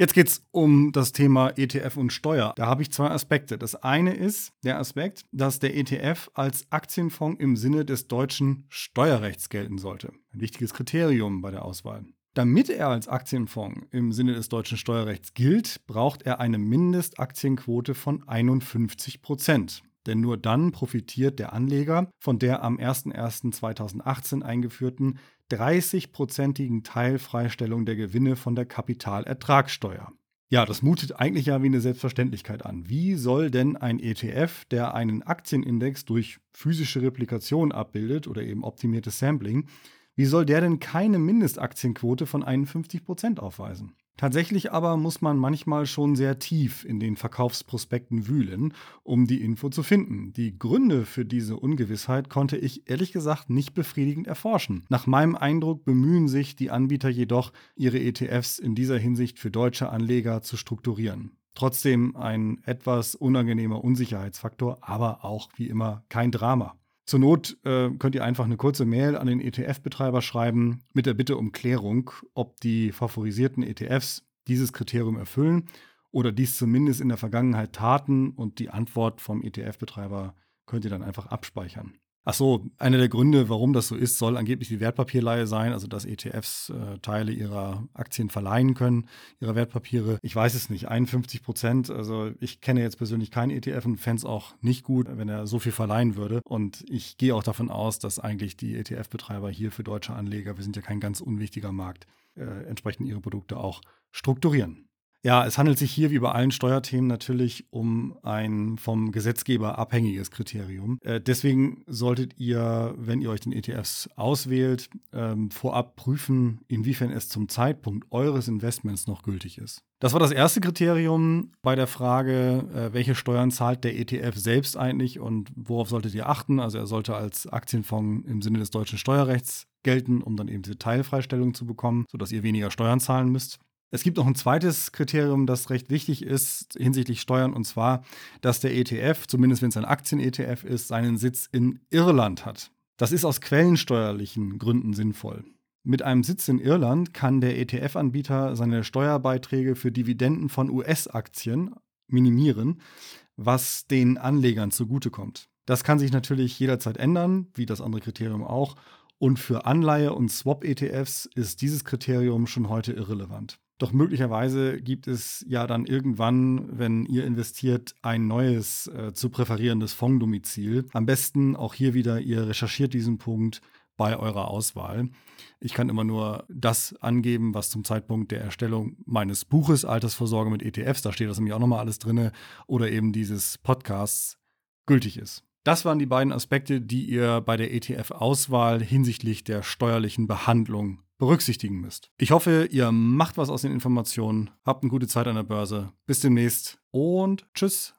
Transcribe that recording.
Jetzt geht es um das Thema ETF und Steuer. Da habe ich zwei Aspekte. Das eine ist der Aspekt, dass der ETF als Aktienfonds im Sinne des deutschen Steuerrechts gelten sollte. Ein wichtiges Kriterium bei der Auswahl. Damit er als Aktienfonds im Sinne des deutschen Steuerrechts gilt, braucht er eine Mindestaktienquote von 51 Prozent. Denn nur dann profitiert der Anleger von der am 01.01.2018 eingeführten 30-prozentigen Teilfreistellung der Gewinne von der Kapitalertragssteuer. Ja, das mutet eigentlich ja wie eine Selbstverständlichkeit an. Wie soll denn ein ETF, der einen Aktienindex durch physische Replikation abbildet oder eben optimiertes Sampling, wie soll der denn keine Mindestaktienquote von 51 Prozent aufweisen? Tatsächlich aber muss man manchmal schon sehr tief in den Verkaufsprospekten wühlen, um die Info zu finden. Die Gründe für diese Ungewissheit konnte ich ehrlich gesagt nicht befriedigend erforschen. Nach meinem Eindruck bemühen sich die Anbieter jedoch, ihre ETFs in dieser Hinsicht für deutsche Anleger zu strukturieren. Trotzdem ein etwas unangenehmer Unsicherheitsfaktor, aber auch wie immer kein Drama. Zur Not äh, könnt ihr einfach eine kurze Mail an den ETF-Betreiber schreiben mit der Bitte um Klärung, ob die favorisierten ETFs dieses Kriterium erfüllen oder dies zumindest in der Vergangenheit taten und die Antwort vom ETF-Betreiber könnt ihr dann einfach abspeichern. Ach so, einer der Gründe, warum das so ist, soll angeblich die Wertpapierleihe sein, also dass ETFs äh, Teile ihrer Aktien verleihen können, ihrer Wertpapiere. Ich weiß es nicht, 51 Prozent. Also ich kenne jetzt persönlich keinen ETF und fände es auch nicht gut, wenn er so viel verleihen würde. Und ich gehe auch davon aus, dass eigentlich die ETF-Betreiber hier für deutsche Anleger, wir sind ja kein ganz unwichtiger Markt, äh, entsprechend ihre Produkte auch strukturieren. Ja, es handelt sich hier wie bei allen Steuerthemen natürlich um ein vom Gesetzgeber abhängiges Kriterium. Äh, deswegen solltet ihr, wenn ihr euch den ETFs auswählt, ähm, vorab prüfen, inwiefern es zum Zeitpunkt eures Investments noch gültig ist. Das war das erste Kriterium bei der Frage, äh, welche Steuern zahlt der ETF selbst eigentlich und worauf solltet ihr achten. Also er sollte als Aktienfonds im Sinne des deutschen Steuerrechts gelten, um dann eben diese Teilfreistellung zu bekommen, sodass ihr weniger Steuern zahlen müsst. Es gibt noch ein zweites Kriterium, das recht wichtig ist hinsichtlich Steuern, und zwar, dass der ETF, zumindest wenn es ein Aktien-ETF ist, seinen Sitz in Irland hat. Das ist aus quellensteuerlichen Gründen sinnvoll. Mit einem Sitz in Irland kann der ETF-Anbieter seine Steuerbeiträge für Dividenden von US-Aktien minimieren, was den Anlegern zugutekommt. Das kann sich natürlich jederzeit ändern, wie das andere Kriterium auch. Und für Anleihe- und Swap-ETFs ist dieses Kriterium schon heute irrelevant. Doch möglicherweise gibt es ja dann irgendwann, wenn ihr investiert, ein neues äh, zu präferierendes Fonddomizil. Am besten auch hier wieder, ihr recherchiert diesen Punkt bei eurer Auswahl. Ich kann immer nur das angeben, was zum Zeitpunkt der Erstellung meines Buches Altersvorsorge mit ETFs, da steht das nämlich auch nochmal alles drin, oder eben dieses Podcasts gültig ist. Das waren die beiden Aspekte, die ihr bei der ETF-Auswahl hinsichtlich der steuerlichen Behandlung berücksichtigen müsst. Ich hoffe, ihr macht was aus den Informationen, habt eine gute Zeit an der Börse. Bis demnächst und tschüss.